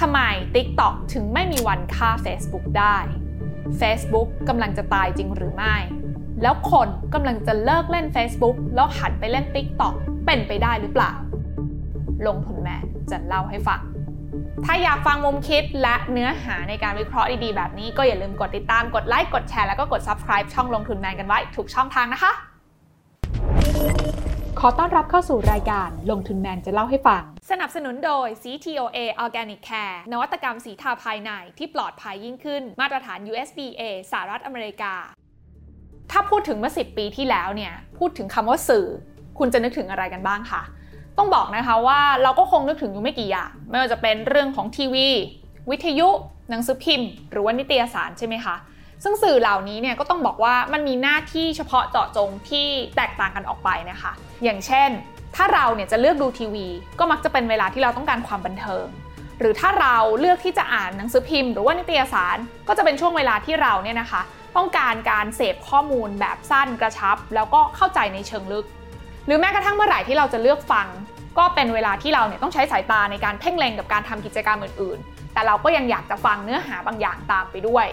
ทำไม TikTok ถึงไม่มีวันฆ่า Facebook ได้ Facebook กำลังจะตายจริงหรือไม่ แล้วคนกำลังจะเลิกเล่น Facebook แล้วหันไปเล่น TikTok เป็นไปได้หรือเปล่า ลงทุนแมนจะเล่าให้ฟัง ถ้าอยากฟังมุมคิดและเนื้อหาในการวิเคราะห์ดีๆ แบบนี้ก็อย่าลืมกดติดตาม กดไลค์ กดแชร์ แล้วก็กด subscribe ช่องลงทุนแมนกันไว้ทุกช่องทางนะคะ ขอต้อนรับเข้าสู่รายการลงทุนแมนจะเล่าให้ฟัง สนับสนุนโดย CTOA Organic Care นวัตกรรมสีทาภายในที่ปลอดภัยยิ่งขึ้น มาตรฐาน USDA สหรัฐอเมริกา ถ้าพูดถึงเมื่อ 10 ปีที่แล้วเนี่ย พูดถึงคำว่าสื่อ คุณจะนึกถึงอะไรกันบ้างคะ ต้องบอกนะคะว่าเราก็คงนึกถึงอยู่ไม่กี่อย่าง ไม่ว่าจะเป็นเรื่องของทีวี วิทยุ หนังสือพิมพ์ หรือว่านิตยสารใช่ไหมคะ ซึ่งสื่อเหล่านี้เนี่ยก็ต้องบอกว่ามันมีหน้าที่เฉพาะเจาะจงที่แตกต่างกันออกไปนะคะ อย่างเช่น ถ้าเราเนี่ยจะเลือกดูทีวี ก็มักจะเป็นเวลาที่เราต้องการความบันเทิง หรือถ้าเราเลือกที่จะอ่านหนังสือพิมพ์ หรือว่านิตยสาร ก็จะเป็นช่วงเวลาที่เราเนี่ยนะคะ ต้องการการเสพข้อมูลแบบสั้นกระชับ แล้วก็เข้าใจในเชิงลึก หรือแม้กระทั่งเมื่อไหร่ที่เราจะเลือกฟัง ก็เป็นเวลาที่เราเนี่ยต้องใช้สายตาในการเพ่งเล็งกับการทำกิจกรรมอื่น ๆ แต่เราก็ยังอยากจะฟังเนื้อหาบางอย่างตามไปด้วย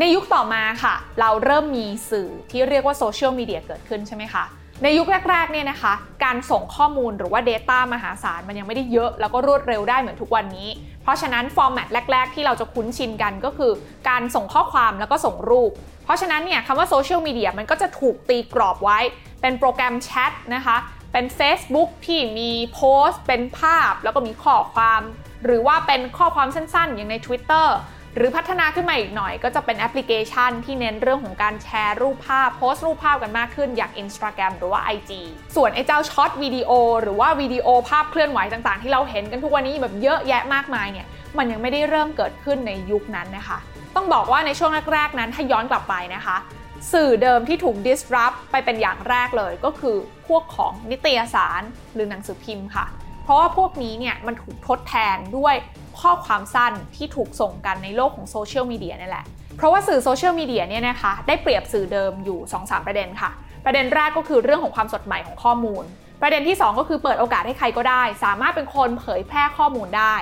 ในยุคต่อมาค่ะ เราเริ่มมีสื่อที่เรียกว่าโซเชียลมีเดียเกิดขึ้นใช่ไหมคะ ในยุคแรกๆเนี่ยนะคะ การส่งข้อมูลหรือว่า Data มหาศาลมันยังไม่ได้เยอะแล้วก็รวดเร็วได้เหมือนทุกวันนี้ เพราะฉะนั้น format แรก ๆ ที่เราจะคุ้นชินกันก็คือ การส่งข้อความแล้วก็ส่งรูป เพราะฉะนั้นเนี่ยคำว่าโซเชียลมีเดียมันก็จะถูกตีกรอบไว้ เป็นโปรแกรมแชทนะคะ เป็น Facebook ที่มีโพสต์ เป็นภาพ แล้วก็มีข้อความ หรือว่าเป็นข้อความสั้นๆ อย่างใน Twitter หรือพัฒนาขึ้นมาอีกหน่อยก็จะเป็นแอปพลิเคชันที่เน้นเรื่องของการแชร์รูปภาพ โพสต์รูปภาพกันมากขึ้นอย่าง Instagram หรือว่า IG ส่วนไอ้เจ้าช็อตวิดีโอหรือว่าวิดีโอภาพเคลื่อนไหวต่างๆ ที่เราเห็นกันทุกวันนี้แบบเยอะแยะมากมายเนี่ยมันยังไม่ได้เริ่มเกิดขึ้นในยุคนั้นนะคะ ต้องบอกว่าในช่วงแรกๆนั้นถ้าย้อนกลับไปนะคะ สื่อเดิมที่ถูก disrupt ไปเป็นอย่างแรกเลยก็คือพวกของนิตยสารหรือหนังสือพิมพ์ค่ะ เพราะว่าพวกนี้เนี่ยมันถูกทดแทนด้วยข้อความสั้นที่ถูกส่งกันในโลกของโซเชียลมีเดียนี่แหละ เพราะว่าสื่อโซเชียลมีเดียเนี่ยนะคะได้เปรียบสื่อเดิมอยู่ 2-3 ประเด็นค่ะ ประเด็นแรกก็คือเรื่องของความสดใหม่ของข้อมูล ประเด็นที่ 2 ก็คือเปิดโอกาสให้ใครก็ได้ สามารถเป็นคนเผยแพร่ข้อมูลได้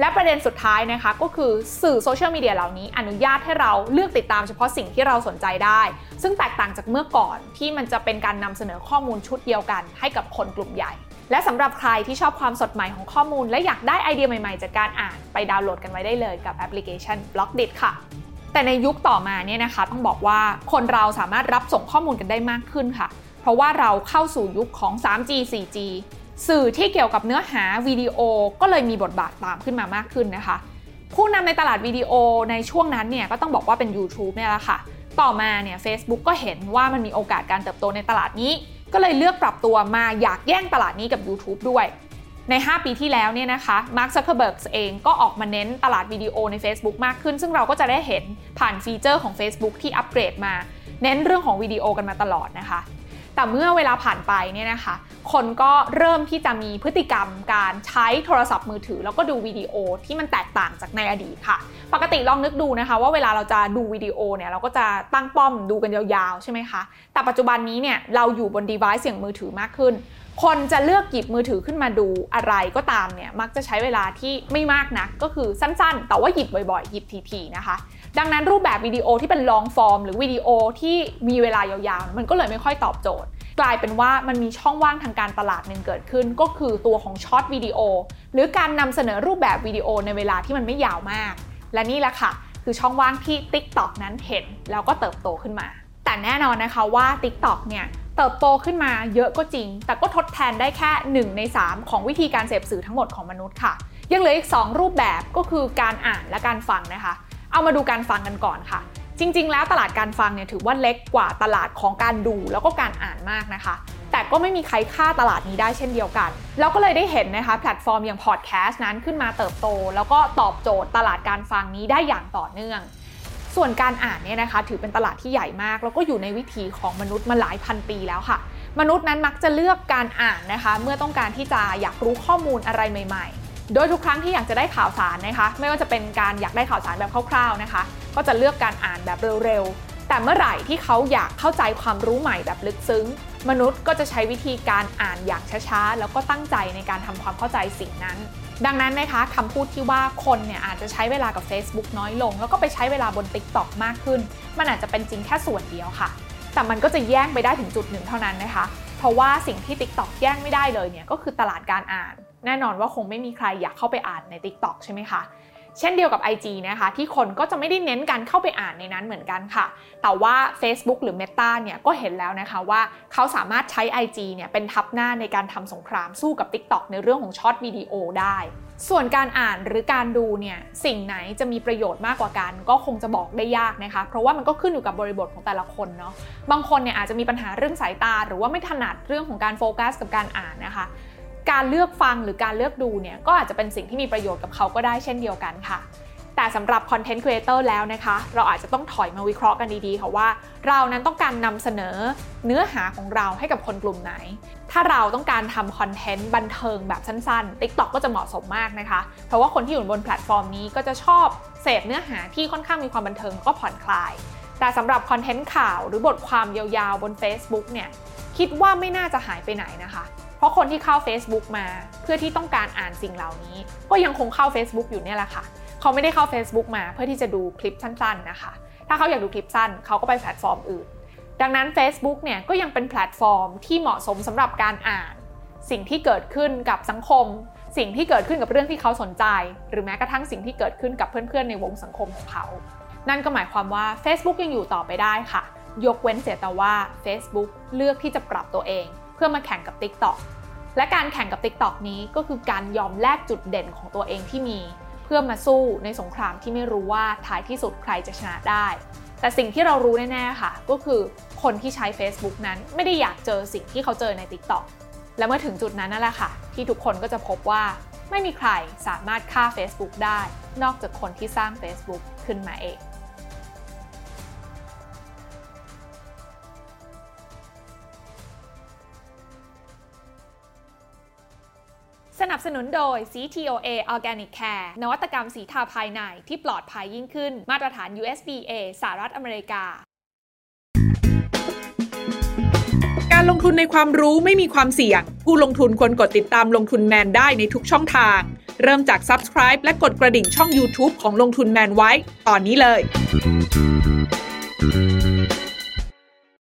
และประเด็นสุดท้ายนะคะก็คือสื่อโซเชียลมีเดียเหล่านี้ อนุญาตให้เราเลือกติดตามเฉพาะสิ่งที่เราสนใจได้ ซึ่งแตกต่างจากเมื่อก่อนที่มันจะเป็นการนำเสนอข้อมูลชุดเดียวกัน ให้กับคนกลุ่มใหญ่ และสำหรับใครที่ชอบความสดใหม่ของข้อมูล และอยากได้ไอเดียใหม่ๆ จากการอ่านไปดาวน์โหลดกันไว้ได้เลยกับแอปพลิเคชัน b l o c k d i t ค่ะ แต่ในยุคต่อมาเนี่ยนะคะต้องบอกว่าคนเราสามารถรับส่งข้อมูลกันได้มากขึ้นค่ะ เพราะว่าเราเข้าสู่ยุคของ 3G 4G สื่อที่เกี่ยวกับเนื้อหาวิดีโอก็เลยมีบทบาทตามขึ้นมามากขึ้นนะคะ ผู้นำในตลาดวิดีโอในช่วงนั้นเนี่ยก็ต้องบอกว่าเป็น YouTube เนี่ยแหละค่ะ ต่อมาเนี่ย Facebook ก็เห็นว่ามันมีโอกาสการเติบโตในตลาดนี้ ก็เลยเลือกปรับตัวมาอยากแย่งตลาดนี้กับ YouTube ด้วยใน 5 ปีที่แล้วเนี่ยนะคะมาร์คซักเคอร์เบิร์กเองก็ออกมาเน้นตลาดวิดีโอใน Facebook มากขึ้น ซึ่งเราก็จะได้เห็นผ่านฟีเจอร์ของ Facebook ที่อัปเกรดมา เน้นเรื่องของวิดีโอกันมาตลอดนะคะ แต่เมื่อเวลาผ่านไปเนี่ยนะคะ คนก็เริ่มที่จะมีพฤติกรรมการใช้โทรศัพท์มือถือ แล้วก็ดูวิดีโอที่มันแตกต่างจากในอดีตค่ะ ปกติลองนึกดูนะคะ ว่าเวลาเราจะดูวิดีโอเนี่ยเราก็จะตั้งป้อมดูกันยาวๆใช่ไหมคะ แต่ปัจจุบันนี้เนี่ยเราอยู่บน device เสียงมือถือมากขึ้น คนจะเลือกหยิบมือถือขึ้นมาดูอะไรก็ตามเนี่ยมักจะใช้เวลาที่ไม่มากนะก็คือสั้นๆ แต่ว่าหยิบบ่อยๆ หยิบทีๆนะคะ ดังนั้นรูปแบบวิดีโอที่เป็น long form หรือวิดีโอที่มีเวลายาวๆ มันก็เลยไม่ค่อยตอบโจทย์ กลายเป็นว่ามันมีช่องว่างทางการตลาดหนึ่งเกิดขึ้น ก็คือตัวของช็อตวิดีโอหรือการนำเสนอรูปแบบวิดีโอในเวลาที่มันไม่ยาวมาก และนี่แหละค่ะ คือช่องว่างที่ TikTok นั้นเห็นแล้วก็เติบโตขึ้นมา แต่แน่นอนนะคะว่า TikTok เนี่ยเติบโตขึ้นมาเยอะก็จริง แต่ก็ทดแทนได้แค่ 1 ใน 3 ของวิธีการเสพสื่อทั้งหมดของมนุษย์ค่ะ ยังเหลืออีก 2 รูปแบบก็คือการอ่านและการฟังนะคะ เอามาดูการฟังกันก่อนค่ะ จริง ๆ แล้วตลาดการฟังเนี่ยถือว่าเล็กกว่าตลาดของการดูแล้วก็การอ่านมากนะคะ แต่ก็ไม่มีใครฆ่าตลาดนี้ได้เช่นเดียวกันเราก็เลยได้เห็นนะคะแพลตฟอร์มอย่างพอดแคสต์นั้นขึ้นมาเติบโต แล้วก็ตอบโจทย์ตลาดการฟังนี้ได้อย่างต่อเนื่องส่วนการอ่านเนี่ยนะคะถือเป็นตลาดที่ใหญ่มาก แล้วก็อยู่ในวิถีของมนุษย์มาหลายพันปีแล้วค่ะ มนุษย์นั้นมักจะเลือกการอ่านนะคะ เมื่อต้องการที่จะอยากรู้ข้อมูลอะไรใหม่ ๆ โดยทุกครั้งที่อยากจะได้ข่าวสารนะคะ ไม่ว่าจะเป็นการอยากได้ข่าวสารแบบคร่าวๆนะคะ ก็จะเลือกการอ่านแบบเร็วๆ แต่เมื่อไหร่ที่เขาอยากเข้าใจความรู้ใหม่แบบลึกซึ้ง มนุษย์ก็จะใช้วิธีการอ่านอย่างช้าๆ แล้วก็ตั้งใจในการทำความเข้าใจสิ่งนั้น ดังนั้นนะคะคำพูดที่ว่าคนเนี่ยอาจจะใช้เวลากับ Facebook น้อยลง แล้วก็ไปใช้เวลาบน TikTok มากขึ้น มันอาจจะเป็นจริงแค่ส่วนเดียวค่ะ แต่มันก็จะแย่งไปได้ถึงจุดหนึ่งเท่านั้นนะคะ เพราะว่าสิ่งที่ TikTok แย่งไม่ได้เลยเนี่ยก็คือตลาดการอ่าน แน่นอนว่าคงไม่มีใครอยากเข้าไปอ่านใน TikTok ใช่ไหมคะเช่นเดียวกับ IG นะคะที่คนก็จะไม่ได้เน้นการเข้าไปอ่านในนั้นเหมือนกันค่ะ แต่ว่า Facebook หรือ Meta เนี่ยก็เห็นแล้วนะคะว่าเขาสามารถใช้ IG เนี่ยเป็นทัพหน้าในการทำสงครามสู้กับ TikTok ในเรื่องของ short video ได้ ส่วนการอ่านหรือการดูเนี่ยสิ่งไหนจะมีประโยชน์มากกว่ากัน ก็คงจะบอกได้ยากนะคะ เพราะว่ามันก็ขึ้นอยู่กับบริบทของแต่ละคนเนาะบางคนเนี่ยอาจจะมีปัญหาเรื่องสายตา หรือว่าไม่ถนัดเรื่องของการโฟกัสกับการอ่านนะคะ การเลือกฟังหรือการเลือกดูเนี่ยก็อาจจะเป็นสิ่งที่มีประโยชน์กับเขาก็ได้เช่นเดียวกันค่ะ แต่สำหรับ content creator แล้วนะคะ เราอาจจะต้องถอยมาวิเคราะห์กันดีๆค่ะว่า เรานั้นต้องการนำเสนอเนื้อหาของเราให้กับคนกลุ่มไหน ถ้าเราต้องการทำคอนเทนต์บันเทิงแบบสั้นๆ TikTok ก็จะเหมาะสมมากนะคะ เพราะว่าคนที่อยู่บนแพลตฟอร์มนี้ก็จะชอบเสพเนื้อหาที่ค่อนข้างมีความบันเทิงก็ผ่อนคลาย แต่สำหรับคอนเทนต์ข่าวหรือบทความยาวๆบน Facebook เนี่ยคิดว่าไม่น่าจะหายไปไหนนะคะ เพราะคนที่เข้า Facebook มา เพื่อที่ต้องการอ่านสิ่งเหล่านี้ ก็ยังคงเข้า Facebook อยู่เนี่ยแหละค่ะ เขาไม่ได้เข้า Facebook มาเพื่อที่จะดูคลิปสั้นๆนะคะ ถ้าเขาอยากดูคลิปสั้นเขาก็ไปแพลตฟอร์มอื่น ดังนั้น Facebook เนี่ยก็ยังเป็นแพลตฟอร์มที่เหมาะสมสำหรับการอ่าน สิ่งที่เกิดขึ้นกับสังคม สิ่งที่เกิดขึ้นกับเรื่องที่เขาสนใจ หรือแม้กระทั่งสิ่งที่เกิดขึ้นกับเพื่อนๆในวงสังคมของเขา นั่นก็หมายความว่า Facebook ยังอยู่ต่อไปได้ค่ะ ยกเว้นเสียแต่ว่า Facebook เลือกที่จะปรับตัวเอง เพื่อมาแข่งกับ TikTok และการแข่งกับ TikTok นี้ก็คือการยอมแลกจุดเด่นของตัวเองที่มี เพื่อมาสู้ในสงครามที่ไม่รู้ว่าท้ายที่สุดใครจะชนะได้ แต่สิ่งที่เรารู้แน่ๆค่ะ ก็คือคนที่ใช้ Facebook นั้นไม่ได้อยากเจอสิ่งที่เขาเจอใน TikTok และเมื่อถึงจุดนั้นนั่นแหละค่ะ ที่ทุกคนก็จะพบว่าไม่มีใครสามารถฆ่า Facebook ได้ นอกจากคนที่สร้าง Facebook ขึ้นมาเอง สนับสนุนโดย CTOA Organic Care นวัตกรรมสีทาภายในที่ปลอดภัยยิ่งขึ้น มาตรฐาน USDA สหรัฐอเมริกา การลงทุนในความรู้ไม่มีความเสี่ยง ผู้ลงทุนควรกดติดตามลงทุนแมนได้ในทุกช่องทาง เริ่มจาก Subscribe และกดกระดิ่งช่อง YouTube ของลงทุนแมนไว้ ตอนนี้เลย